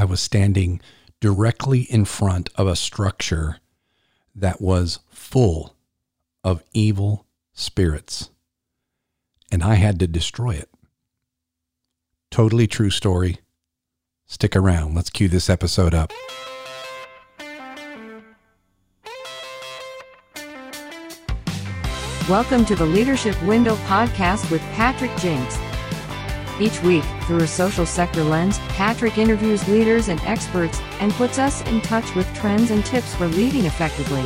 I was standing directly in front of a structure that was full of evil spirits, and I had to destroy it. Totally true story. Stick around. Let's cue this episode up. Welcome to the Leadership Window podcast with Patrick Jinks. Each week, through a social sector lens, Patrick interviews leaders and experts and puts us in touch with trends and tips for leading effectively.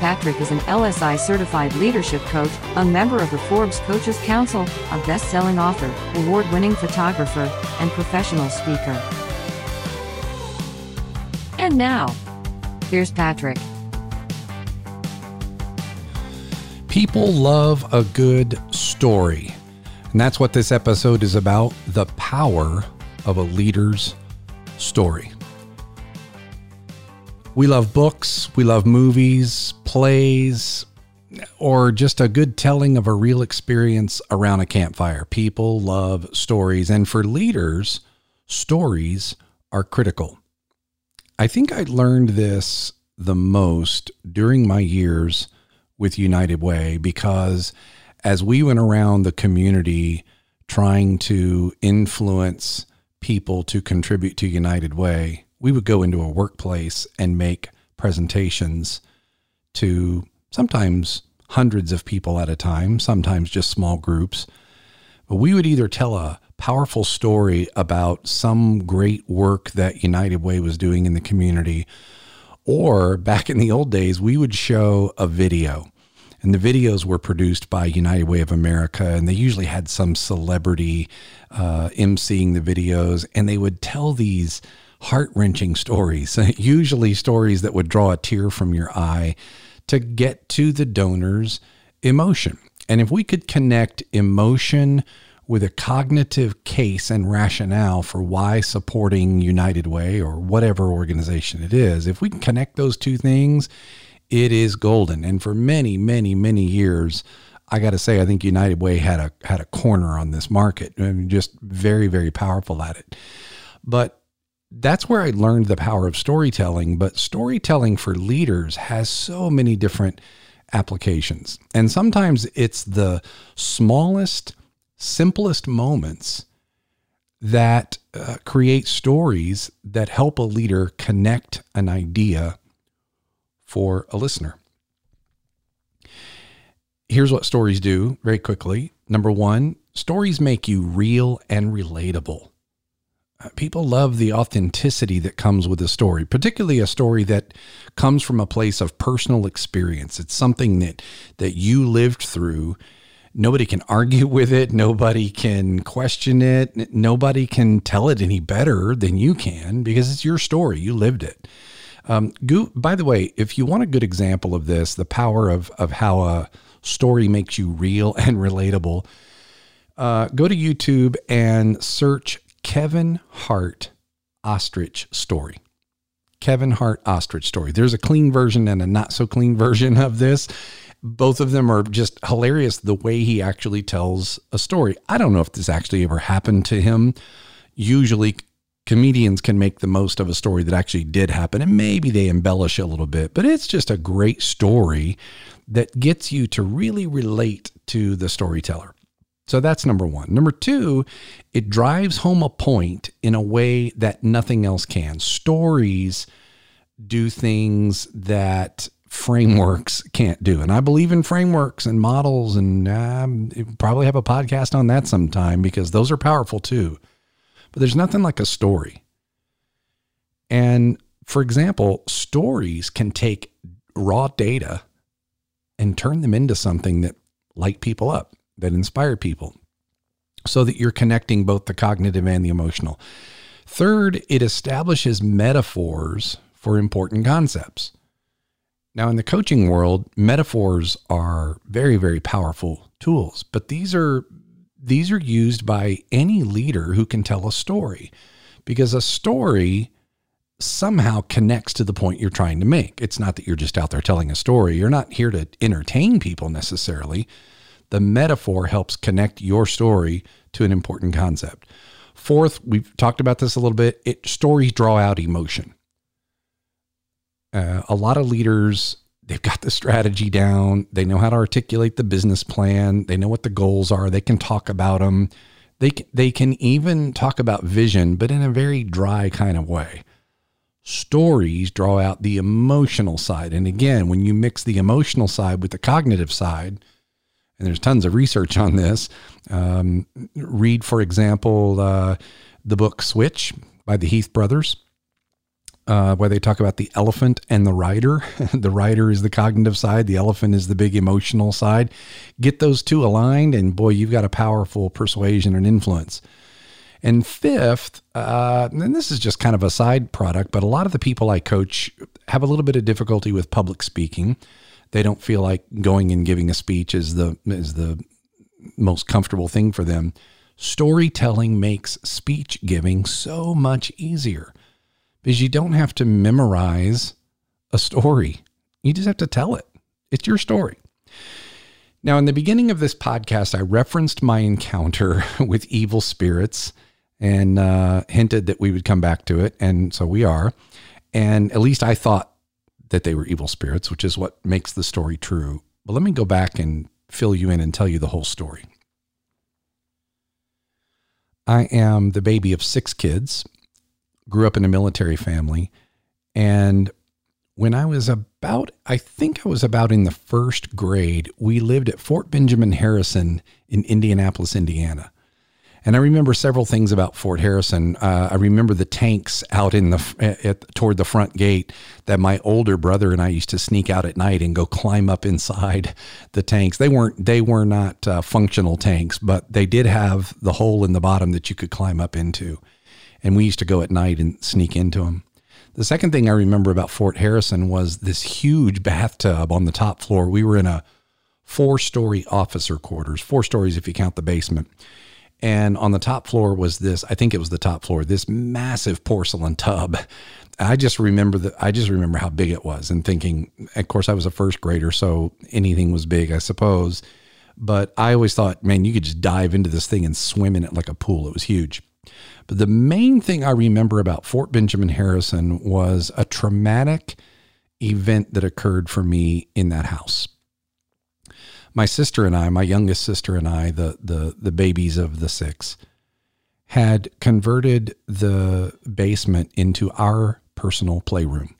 Patrick is an LSI certified leadership coach, a member of the Forbes Coaches Council, a best selling author, award winning photographer, and professional speaker. And now, here's Patrick. People love a good story. And that's what this episode is about the power of a leader's story. We love books, we love movies, plays, or just a good telling of a real experience around a campfire. People love stories. And for leaders, stories are critical. I think I learned this the most during my years with United Way because as we went around the community trying to influence people to contribute to United Way, we would go into a workplace and make presentations to sometimes hundreds of people at a time, sometimes just small groups. But we would either tell a powerful story about some great work that United Way was doing in the community, or back in the old days, we would show a video. And the videos were produced by United Way of America, and they usually had some celebrity uh, emceeing the videos, and they would tell these heart wrenching stories, usually stories that would draw a tear from your eye to get to the donor's emotion. And if we could connect emotion with a cognitive case and rationale for why supporting United Way or whatever organization it is, if we can connect those two things, it is golden. And for many, many, many years, I got to say, I think United Way had a had a corner on this market. I mean, just very, very powerful at it. But that's where I learned the power of storytelling. But storytelling for leaders has so many different applications. And sometimes it's the smallest, simplest moments that uh, create stories that help a leader connect an idea for a listener. Here's what stories do very quickly. Number one, stories make you real and relatable uh, people love the authenticity that comes with a story, particularly a story that comes from a place of personal experience. It's something that that you lived through. Nobody can argue with it. Nobody can question it. Nobody can tell it any better than you can because it's your story. You lived it. Um, by the way, if you want a good example of this, the power of of how a story makes you real and relatable, uh, go to YouTube and search Kevin Hart ostrich story. Kevin Hart ostrich story. There's a clean version and a not so clean version of this. Both of them are just hilarious the way he actually tells a story. I don't know if this actually ever happened to him. Usually, comedians can make the most of a story that actually did happen, and maybe they embellish a little bit, but it's just a great story that gets you to really relate to the storyteller. So that's number one. Number two, it drives home a point in a way that nothing else can. Stories do things that frameworks can't do. And I believe in frameworks and models, and um, probably have a podcast on that sometime because those are powerful too. But there's nothing like a story. And for example, stories can take raw data and turn them into something that light people up that inspire people so that you're connecting both the cognitive and the emotional. Third, it establishes metaphors for important concepts. Now, in the coaching world, metaphors are very, very powerful tools, but these are these are used by any leader who can tell a story because a story somehow connects to the point you're trying to make. It's not that you're just out there telling a story. You're not here to entertain people necessarily. The metaphor helps connect your story to an important concept. Fourth, we've talked about this a little bit. It stories draw out emotion. Uh, a lot of leaders they've got the strategy down. They know how to articulate the business plan. They know what the goals are. They can talk about them. They they can even talk about vision, but in a very dry kind of way. Stories draw out the emotional side, and again, when you mix the emotional side with the cognitive side, and there's tons of research on this. Um, read, for example, uh, the book Switch by the Heath brothers uh, where they talk about the elephant and the rider. the rider is the cognitive side, the elephant is the big emotional side. Get those two aligned, and boy, you've got a powerful persuasion and influence. And fifth, uh, and this is just kind of a side product, but a lot of the people I coach have a little bit of difficulty with public speaking. They don't feel like going and giving a speech is the is the most comfortable thing for them. Storytelling makes speech giving so much easier is you don't have to memorize a story. You just have to tell it. It's your story. Now, in the beginning of this podcast, I referenced my encounter with evil spirits and uh, hinted that we would come back to it. And so we are. And at least I thought that they were evil spirits, which is what makes the story true. But let me go back and fill you in and tell you the whole story. I am the baby of six kids grew up in a military family. And when I was about, I think I was about in the first grade, we lived at Fort Benjamin Harrison in Indianapolis, Indiana. And I remember several things about Fort Harrison. Uh, I remember the tanks out in the at, toward the front gate that my older brother and I used to sneak out at night and go climb up inside the tanks. They weren't they were not uh, functional tanks, but they did have the hole in the bottom that you could climb up into and we used to go at night and sneak into them. The second thing I remember about Fort Harrison was this huge bathtub on the top floor. We were in a four story officer quarters, four stories if you count the basement. And on the top floor was this, I think it was the top floor, this massive porcelain tub. I just remember that I just remember how big it was and thinking, of course, I was a first grader, so anything was big, I suppose. But I always thought, man, you could just dive into this thing and swim in it like a pool. It was huge. But the main thing I remember about Fort Benjamin Harrison was a traumatic event that occurred for me in that house. My sister and I, my youngest sister and I, the the the babies of the six, had converted the basement into our personal playroom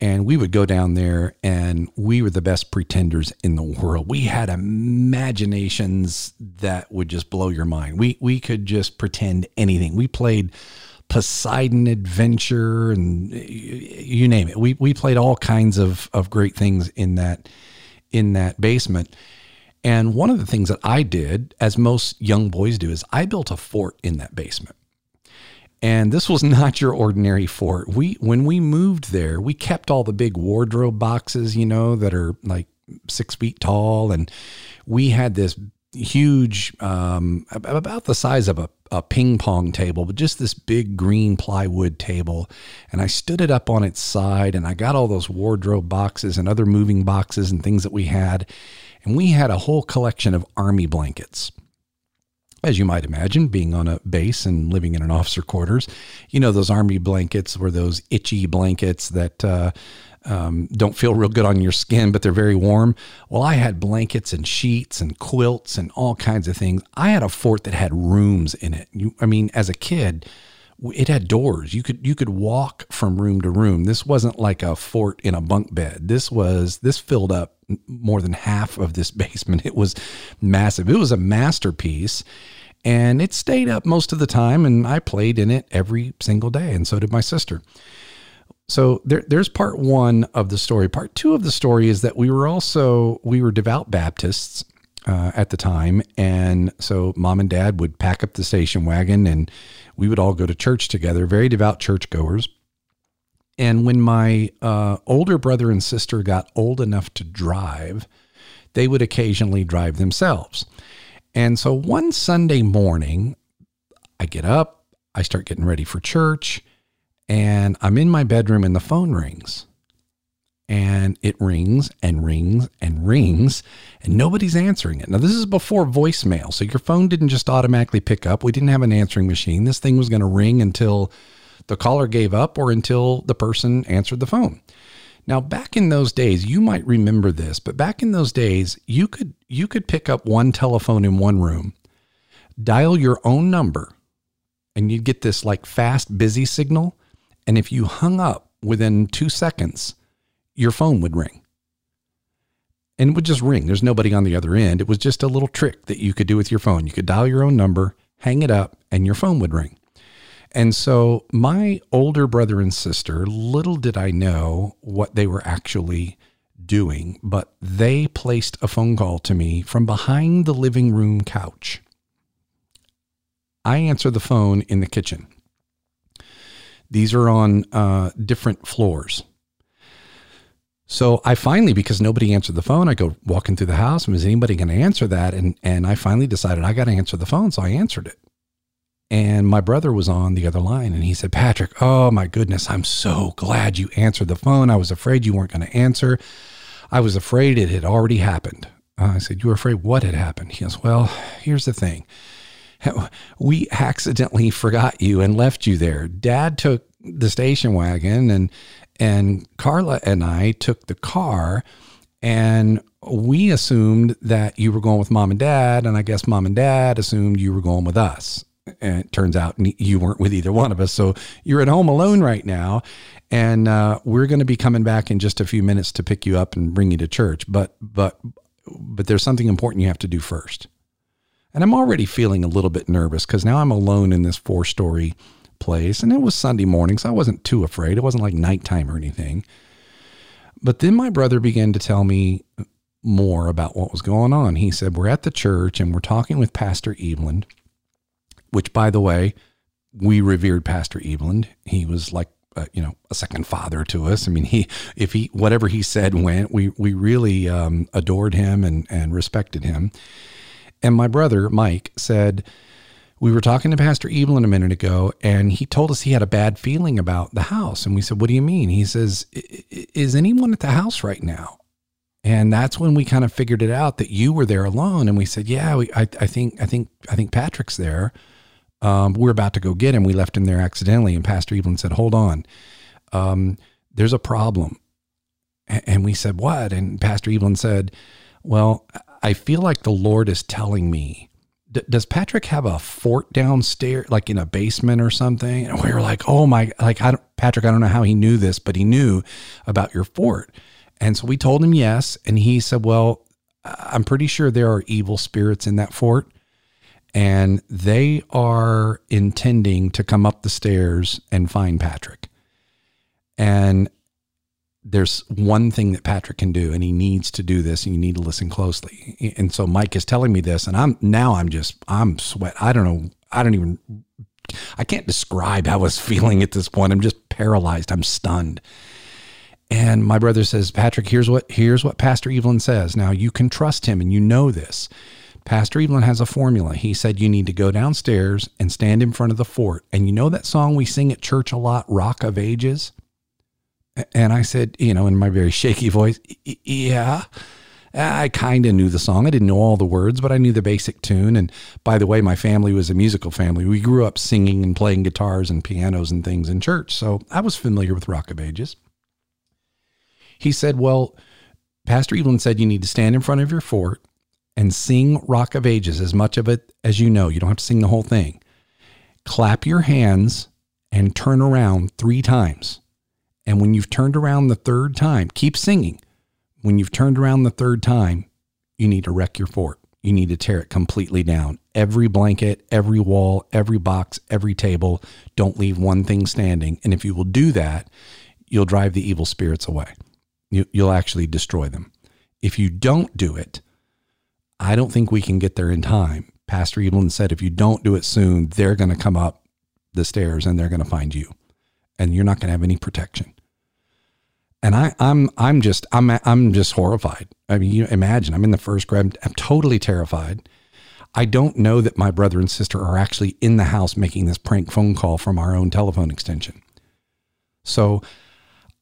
and we would go down there and we were the best pretenders in the world. We had imaginations that would just blow your mind. We we could just pretend anything. We played Poseidon Adventure and you name it. We we played all kinds of of great things in that in that basement. And one of the things that I did, as most young boys do, is I built a fort in that basement. And this was not your ordinary fort. We when we moved there, we kept all the big wardrobe boxes, you know, that are like six feet tall, and we had this huge, um, about the size of a, a ping pong table, but just this big green plywood table. And I stood it up on its side, and I got all those wardrobe boxes and other moving boxes and things that we had, and we had a whole collection of army blankets as you might imagine, being on a base and living in an officer quarters, you know, those army blankets were those itchy blankets that uh, um, don't feel real good on your skin, but they're very warm. Well, I had blankets and sheets and quilts and all kinds of things. I had a fort that had rooms in it. You, I mean, as a kid, it had doors. You could you could walk from room to room. This wasn't like a fort in a bunk bed. This was this filled up more than half of this basement. It was massive. It was a masterpiece. And it stayed up most of the time, and I played in it every single day, and so did my sister. So there, there's part one of the story. Part two of the story is that we were also we were devout Baptists, uh, at the time. And so mom and dad would pack up the station wagon and we would all go to church together, very devout churchgoers. And when my uh, older brother and sister got old enough to drive, they would occasionally drive themselves. And so one Sunday morning, I get up, I start getting ready for church, and I'm in my bedroom and the phone rings. And it rings and rings and rings and nobody's answering it. Now, this is before voicemail. So your phone didn't just automatically pick up. We didn't have an answering machine. This thing was going to ring until the caller gave up or until the person answered the phone. Now, back in those days, you might remember this, but back in those days, you could you could pick up one telephone in one room, dial your own number, and you'd get this like fast busy signal, and if you hung up within 2 seconds, your phone would ring. And it would just ring. There's nobody on the other end. It was just a little trick that you could do with your phone. You could dial your own number, hang it up, and your phone would ring. And so my older brother and sister, little did I know what they were actually doing, but they placed a phone call to me from behind the living room couch. I answer the phone in the kitchen. These are on uh, different floors. So I finally, because nobody answered the phone, I go walking through the house. And is anybody going to answer that? And and I finally decided I got to answer the phone, so I answered it. And my brother was on the other line, and he said, "Patrick, oh my goodness, I'm so glad you answered the phone. I was afraid you weren't going to answer. I was afraid it had already happened." Uh, I said, "You were afraid what had happened?" He goes, "Well, here's the thing." We accidentally forgot you and left you there. Dad took the station wagon and and Carla and I took the car and we assumed that you were going with mom and dad. And I guess mom and dad assumed you were going with us. And it turns out you weren't with either one of us. So you're at home alone right now. And uh, we're going to be coming back in just a few minutes to pick you up and bring you to church. But, but, but there's something important you have to do first. And I'm already feeling a little bit nervous because now I'm alone in this four story place. And it was Sunday morning, so I wasn't too afraid. It wasn't like nighttime or anything. But then my brother began to tell me more about what was going on. He said, We're at the church and we're talking with Pastor Eveland, which, by the way, we revered Pastor Eveland. He was like, uh, you know, a second father to us. I mean, he, if he, whatever he said went, we, we really um, adored him and, and respected him. And my brother, Mike, said, we were talking to Pastor Evelyn a minute ago, and he told us he had a bad feeling about the house. And we said, What do you mean? He says, Is anyone at the house right now? And that's when we kind of figured it out that you were there alone. And we said, Yeah, we, I, I think, I think, I think Patrick's there. Um, we're about to go get him. We left him there accidentally. And Pastor Evelyn said, Hold on. Um, there's a problem. And we said, What? And Pastor Evelyn said, Well, I feel like the Lord is telling me D- does Patrick have a fort downstairs, like in a basement or something? And we were like, oh my, like, I Patrick, I don't know how he knew this, but he knew about your fort. And so we told him yes. And he said, well, I'm pretty sure there are evil spirits in that fort. And they are intending to come up the stairs and find Patrick. And there's one thing that Patrick can do, and he needs to do this, and you need to listen closely. And so Mike is telling me this, and I'm now I'm just I'm sweat. I don't know. I don't even. I can't describe how I was feeling at this point. I'm just paralyzed. I'm stunned. And my brother says, Patrick, here's what here's what Pastor Evelyn says. Now you can trust him, and you know this. Pastor Evelyn has a formula. He said you need to go downstairs and stand in front of the fort. And you know that song we sing at church a lot, Rock of Ages? And I said, you know, in my very shaky voice, yeah. I kind of knew the song. I didn't know all the words, but I knew the basic tune. And by the way, my family was a musical family. We grew up singing and playing guitars and pianos and things in church. So I was familiar with Rock of Ages. He said, Well, Pastor Evelyn said you need to stand in front of your fort and sing Rock of Ages, as much of it as you know. You don't have to sing the whole thing. Clap your hands and turn around three times. And when you've turned around the third time, keep singing. When you've turned around the third time, you need to wreck your fort. You need to tear it completely down. Every blanket, every wall, every box, every table. Don't leave one thing standing. And if you will do that, you'll drive the evil spirits away. You, will actually destroy them. If you don't do it, I don't think we can get there in time. Pastor Evelyn said if you don't do it soon, they're going to come up the stairs and they're going to find you, and you're not going to have any protection and I, I'm I'm just I'm I'm just horrified. I mean, you imagine I'm in the first grade. I'm totally terrified. I don't know that my brother and sister are actually in the house making this prank phone call from our own telephone extension. So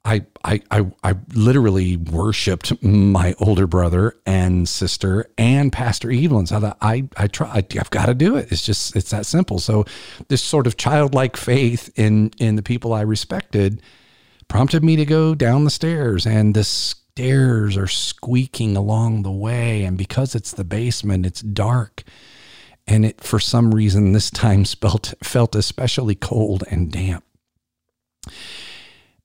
I, I, I, I literally worshiped my older brother and sister and Pastor Evelyn. So I thought I, I try, I, I've got to do it. It's just, it's that simple. So this sort of childlike faith in, in the people I respected prompted me to go down the stairs and the stairs are squeaking along the way. And because it's the basement, it's dark. And it, for some reason, this time felt, felt especially cold and damp.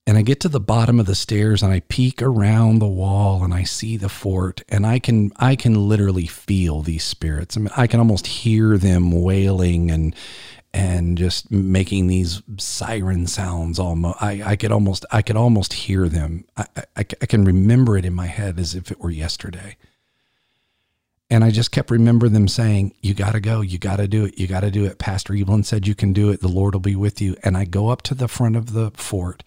And I get to the bottom of the stairs and I peek around the wall and I see the fort and I can I can literally feel these spirits. I mean I can almost hear them wailing and and just making these siren sounds almost I, I could almost I could almost hear them. I, I, I can remember it in my head as if it were yesterday. And I just kept remembering them saying, You got to go. You got to do it. You got to do it. Pastor Evelyn said you can do it. The Lord will be with you. And I go up to the front of the fort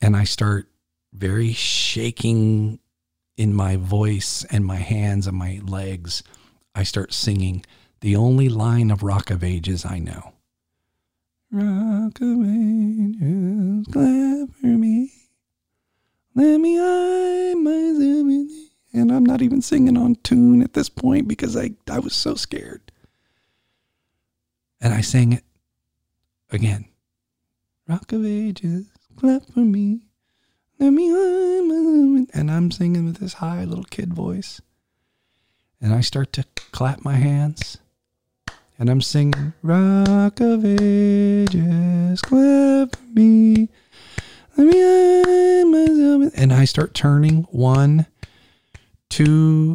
and I start very shaking in my voice and my hands and my legs. I start singing the only line of Rock of Ages I know. Rock of Ages, clap for me. Let me hide myself. And I'm not even singing on tune at this point because I, I was so scared. And I sang it again. Rock of Ages, clap for me. Let me and I'm singing with this high little kid voice. And I start to clap my hands. And I'm singing, Rock of Ages, clap for me. Let me myself. And I start turning one, two,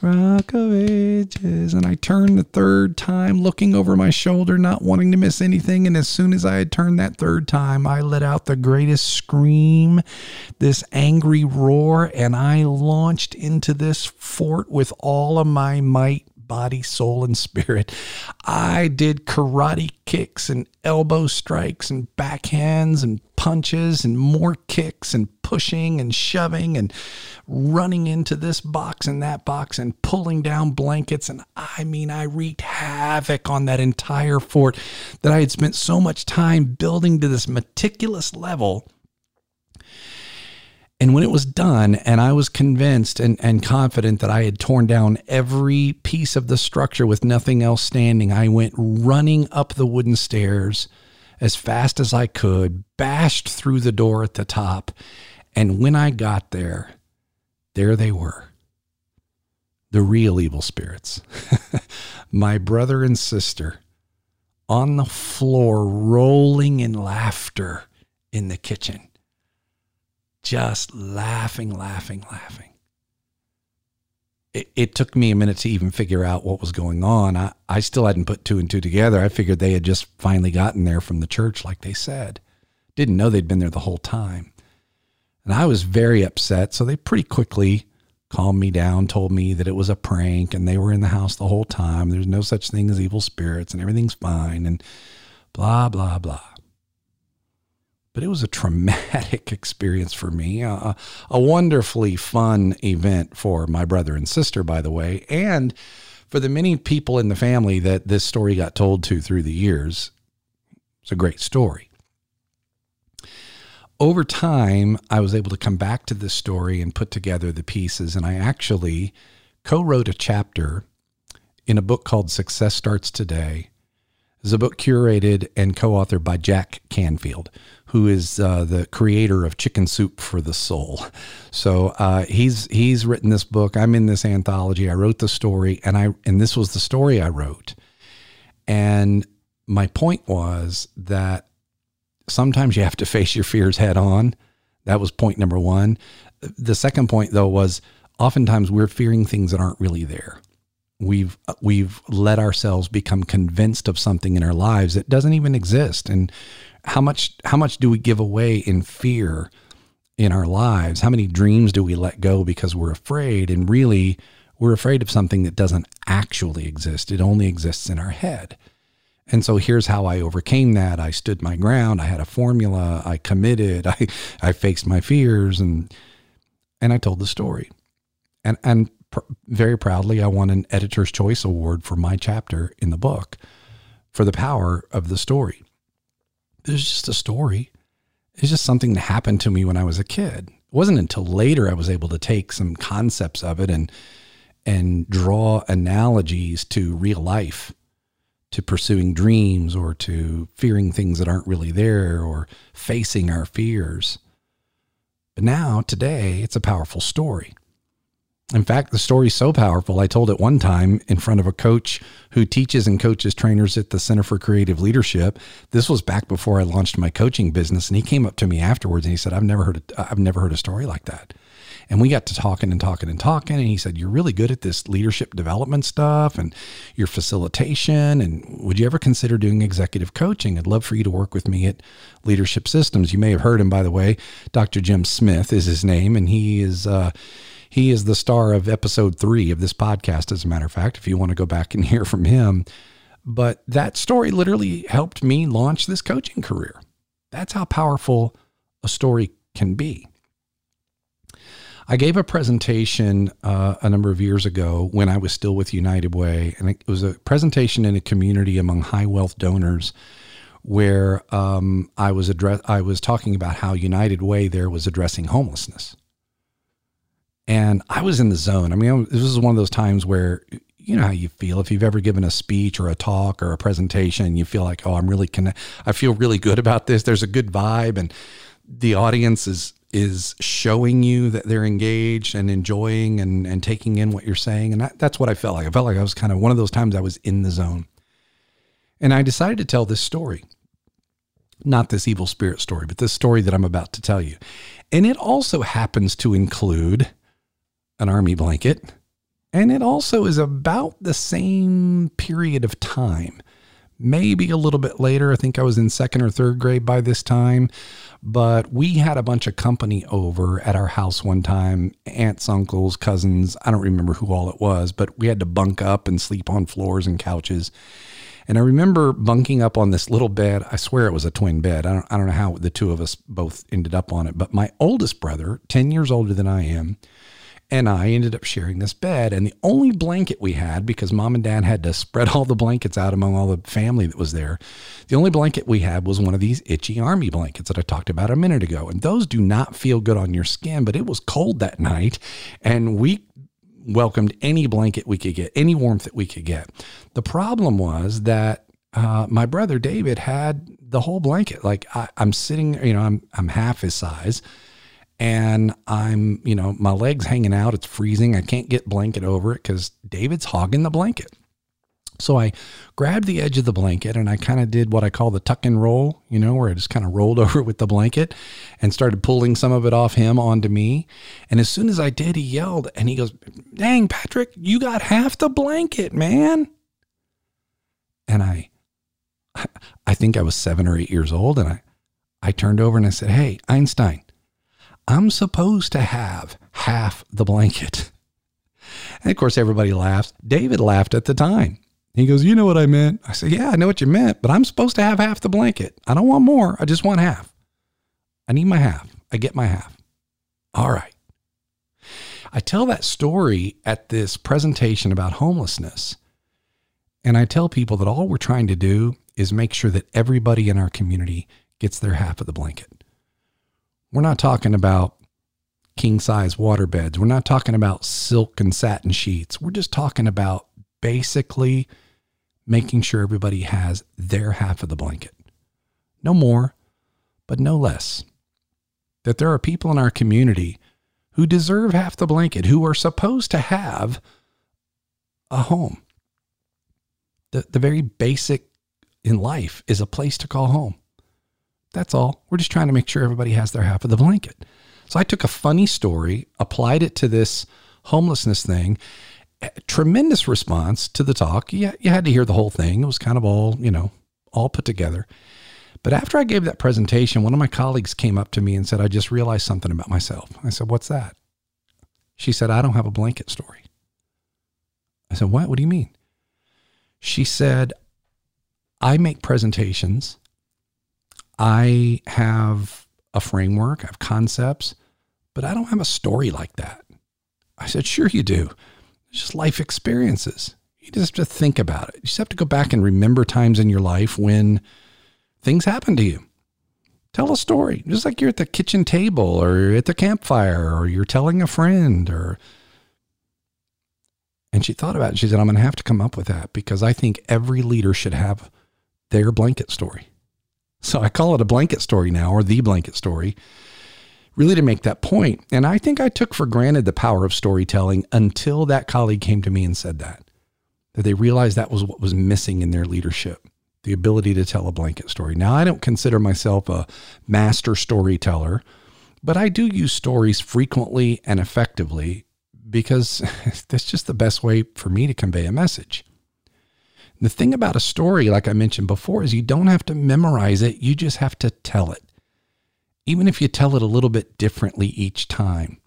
Rock of Ages. And I turned the third time, looking over my shoulder, not wanting to miss anything. And as soon as I had turned that third time, I let out the greatest scream, this angry roar, and I launched into this fort with all of my might body, soul, and spirit. I did karate kicks and elbow strikes and backhands and punches and more kicks and pushing and shoving and running into this box and that box and pulling down blankets. And I mean, I wreaked havoc on that entire fort that I had spent so much time building to this meticulous level and when it was done, and I was convinced and, and confident that I had torn down every piece of the structure with nothing else standing, I went running up the wooden stairs as fast as I could, bashed through the door at the top. And when I got there, there they were the real evil spirits. My brother and sister on the floor, rolling in laughter in the kitchen just laughing, laughing, laughing. It, it, took me a minute to even figure out what was going on. I, I still hadn't put two and two together. I figured they had just finally gotten there from the church, like they said. Didn't know they'd been there the whole time. And I was very upset. So they pretty quickly calmed me down, told me that it was a prank and they were in the house the whole time. There's no such thing as evil spirits and everything's fine and blah, blah, blah but it was a traumatic experience for me. Uh, a wonderfully fun event for my brother and sister, by the way, and for the many people in the family that this story got told to through the years. It's a great story. Over time, I was able to come back to this story and put together the pieces, and I actually co wrote a chapter in a book called Success Starts Today. It's a book curated and co authored by Jack Canfield, who is uh, the creator of Chicken Soup for the Soul. So uh, he's he's written this book. I'm in this anthology. I wrote the story, and I and this was the story I wrote. And my point was that sometimes you have to face your fears head on. That was point number one. The second point, though, was oftentimes we're fearing things that aren't really there. We've we've let ourselves become convinced of something in our lives that doesn't even exist, and how much how much do we give away in fear in our lives? How many dreams do we let go because we're afraid? And really, we're afraid of something that doesn't actually exist. It only exists in our head. And so here's how I overcame that. I stood my ground. I had a formula. I committed. I I faced my fears and and I told the story. And and pr- very proudly I won an editor's choice award for my chapter in the book for the power of the story. It's just a story. It's just something that happened to me when I was a kid. It wasn't until later I was able to take some concepts of it and and draw analogies to real life, to pursuing dreams or to fearing things that aren't really there or facing our fears. But now, today, it's a powerful story. In fact, the story's so powerful, I told it one time in front of a coach who teaches and coaches trainers at the Center for Creative Leadership. This was back before I launched my coaching business, and he came up to me afterwards and he said, "I've never heard a, I've never heard a story like that." And we got to talking and talking and talking. And he said, You're really good at this leadership development stuff and your facilitation. And would you ever consider doing executive coaching? I'd love for you to work with me at Leadership Systems. You may have heard him, by the way. Dr. Jim Smith is his name, and he is, uh, he is the star of episode three of this podcast, as a matter of fact, if you want to go back and hear from him. But that story literally helped me launch this coaching career. That's how powerful a story can be. I gave a presentation uh, a number of years ago when I was still with United Way, and it was a presentation in a community among high wealth donors where um, I was address I was talking about how United Way there was addressing homelessness. And I was in the zone. I mean, this was one of those times where you know how you feel if you've ever given a speech or a talk or a presentation, you feel like, oh, I'm really connect. I feel really good about this. There's a good vibe, and the audience is is showing you that they're engaged and enjoying and and taking in what you're saying. And that, that's what I felt like. I felt like I was kind of one of those times I was in the zone. And I decided to tell this story. Not this evil spirit story, but this story that I'm about to tell you. And it also happens to include an army blanket. And it also is about the same period of time, maybe a little bit later. I think I was in second or third grade by this time. But we had a bunch of company over at our house one time aunts, uncles, cousins. I don't remember who all it was, but we had to bunk up and sleep on floors and couches. And I remember bunking up on this little bed. I swear it was a twin bed. I don't, I don't know how the two of us both ended up on it, but my oldest brother, 10 years older than I am, and I ended up sharing this bed. And the only blanket we had, because mom and dad had to spread all the blankets out among all the family that was there, the only blanket we had was one of these itchy army blankets that I talked about a minute ago. And those do not feel good on your skin, but it was cold that night. And we welcomed any blanket we could get, any warmth that we could get. The problem was that uh, my brother David had the whole blanket. Like I, I'm sitting, you know, I'm I'm half his size and I'm, you know, my legs hanging out. It's freezing. I can't get blanket over it because David's hogging the blanket. So I grabbed the edge of the blanket and I kind of did what I call the tuck and roll, you know, where I just kind of rolled over with the blanket and started pulling some of it off him onto me. And as soon as I did, he yelled and he goes, Dang, Patrick, you got half the blanket, man. And I, I think I was seven or eight years old. And I, I turned over and I said, Hey, Einstein, I'm supposed to have half the blanket. And of course, everybody laughs. David laughed at the time. He goes, You know what I meant? I said, Yeah, I know what you meant, but I'm supposed to have half the blanket. I don't want more. I just want half. I need my half. I get my half. All right. I tell that story at this presentation about homelessness. And I tell people that all we're trying to do is make sure that everybody in our community gets their half of the blanket. We're not talking about king size water beds. We're not talking about silk and satin sheets. We're just talking about basically making sure everybody has their half of the blanket. No more, but no less. That there are people in our community who deserve half the blanket, who are supposed to have a home. The, the very basic in life is a place to call home. That's all. We're just trying to make sure everybody has their half of the blanket. So I took a funny story, applied it to this homelessness thing. Eh, tremendous response to the talk. Yeah, you had to hear the whole thing. It was kind of all, you know, all put together. But after I gave that presentation, one of my colleagues came up to me and said, I just realized something about myself. I said, What's that? She said, I don't have a blanket story. I said, What? What do you mean? She said, I make presentations I have a framework, I have concepts, but I don't have a story like that. I said, Sure, you do. It's just life experiences. You just have to think about it. You just have to go back and remember times in your life when things happened to you. Tell a story, just like you're at the kitchen table or at the campfire or you're telling a friend or. And she thought about it. She said, I'm going to have to come up with that because I think every leader should have their blanket story. So I call it a blanket story now or the blanket story, really to make that point. And I think I took for granted the power of storytelling until that colleague came to me and said that, that they realized that was what was missing in their leadership the ability to tell a blanket story. Now, I don't consider myself a master storyteller, but I do use stories frequently and effectively because that's just the best way for me to convey a message. The thing about a story, like I mentioned before, is you don't have to memorize it, you just have to tell it. Even if you tell it a little bit differently each time.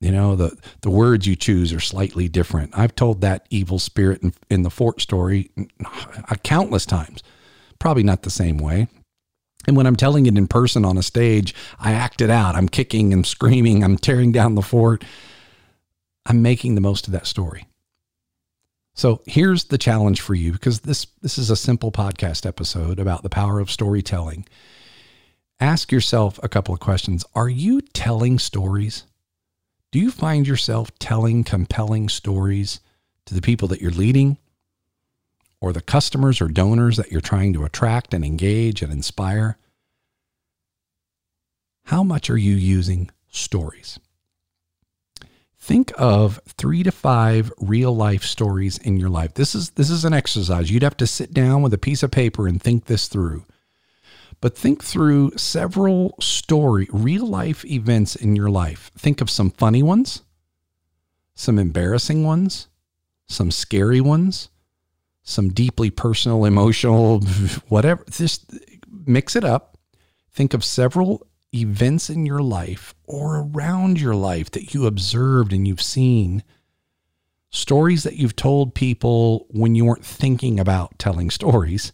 You know, the, the words you choose are slightly different. I've told that evil spirit in, in the fort story countless times, probably not the same way. And when I'm telling it in person on a stage, I act it out. I'm kicking and screaming. I'm tearing down the fort. I'm making the most of that story. So here's the challenge for you because this this is a simple podcast episode about the power of storytelling. Ask yourself a couple of questions. Are you telling stories? Do you find yourself telling compelling stories to the people that you're leading or the customers or donors that you're trying to attract and engage and inspire? How much are you using stories? Think of three to five real life stories in your life. This is this is an exercise. You'd have to sit down with a piece of paper and think this through. But think through several story, real life events in your life. Think of some funny ones, some embarrassing ones, some scary ones, some deeply personal, emotional, whatever. Just mix it up. Think of several events in your life or around your life that you observed and you've seen, stories that you've told people when you weren't thinking about telling stories.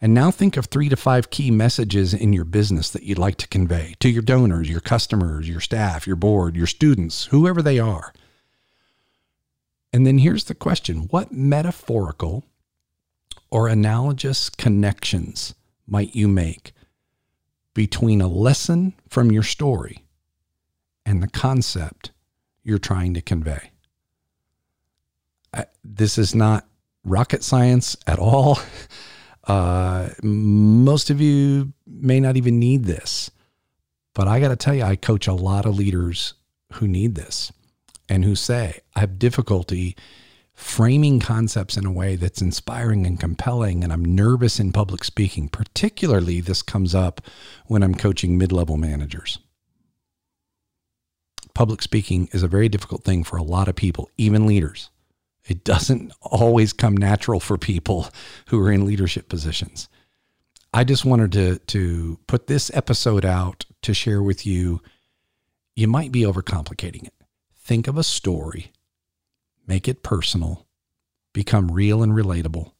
And now think of three to five key messages in your business that you'd like to convey to your donors, your customers, your staff, your board, your students, whoever they are. And then here's the question What metaphorical or analogous connections might you make between a lesson from your story and the concept you're trying to convey. This is not rocket science at all. Uh, most of you may not even need this, but I got to tell you, I coach a lot of leaders who need this and who say, I have difficulty framing concepts in a way that's inspiring and compelling. And I'm nervous in public speaking. Particularly, this comes up when I'm coaching mid level managers. Public speaking is a very difficult thing for a lot of people, even leaders. It doesn't always come natural for people who are in leadership positions. I just wanted to, to put this episode out to share with you. You might be overcomplicating it. Think of a story make it personal, become real and relatable.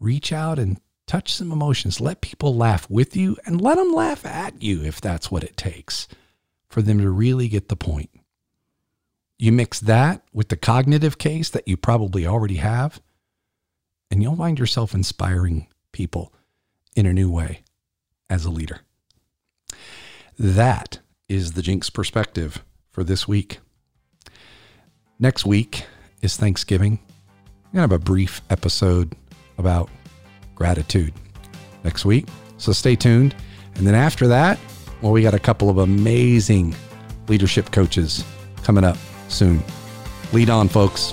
Reach out and touch some emotions. Let people laugh with you and let them laugh at you if that's what it takes for them to really get the point. You mix that with the cognitive case that you probably already have, and you'll find yourself inspiring people in a new way as a leader. That is the Jinks perspective for this week. Next week is Thanksgiving. I'm going to have a brief episode about gratitude next week. So stay tuned. And then after that, well, we got a couple of amazing leadership coaches coming up soon. Lead on, folks.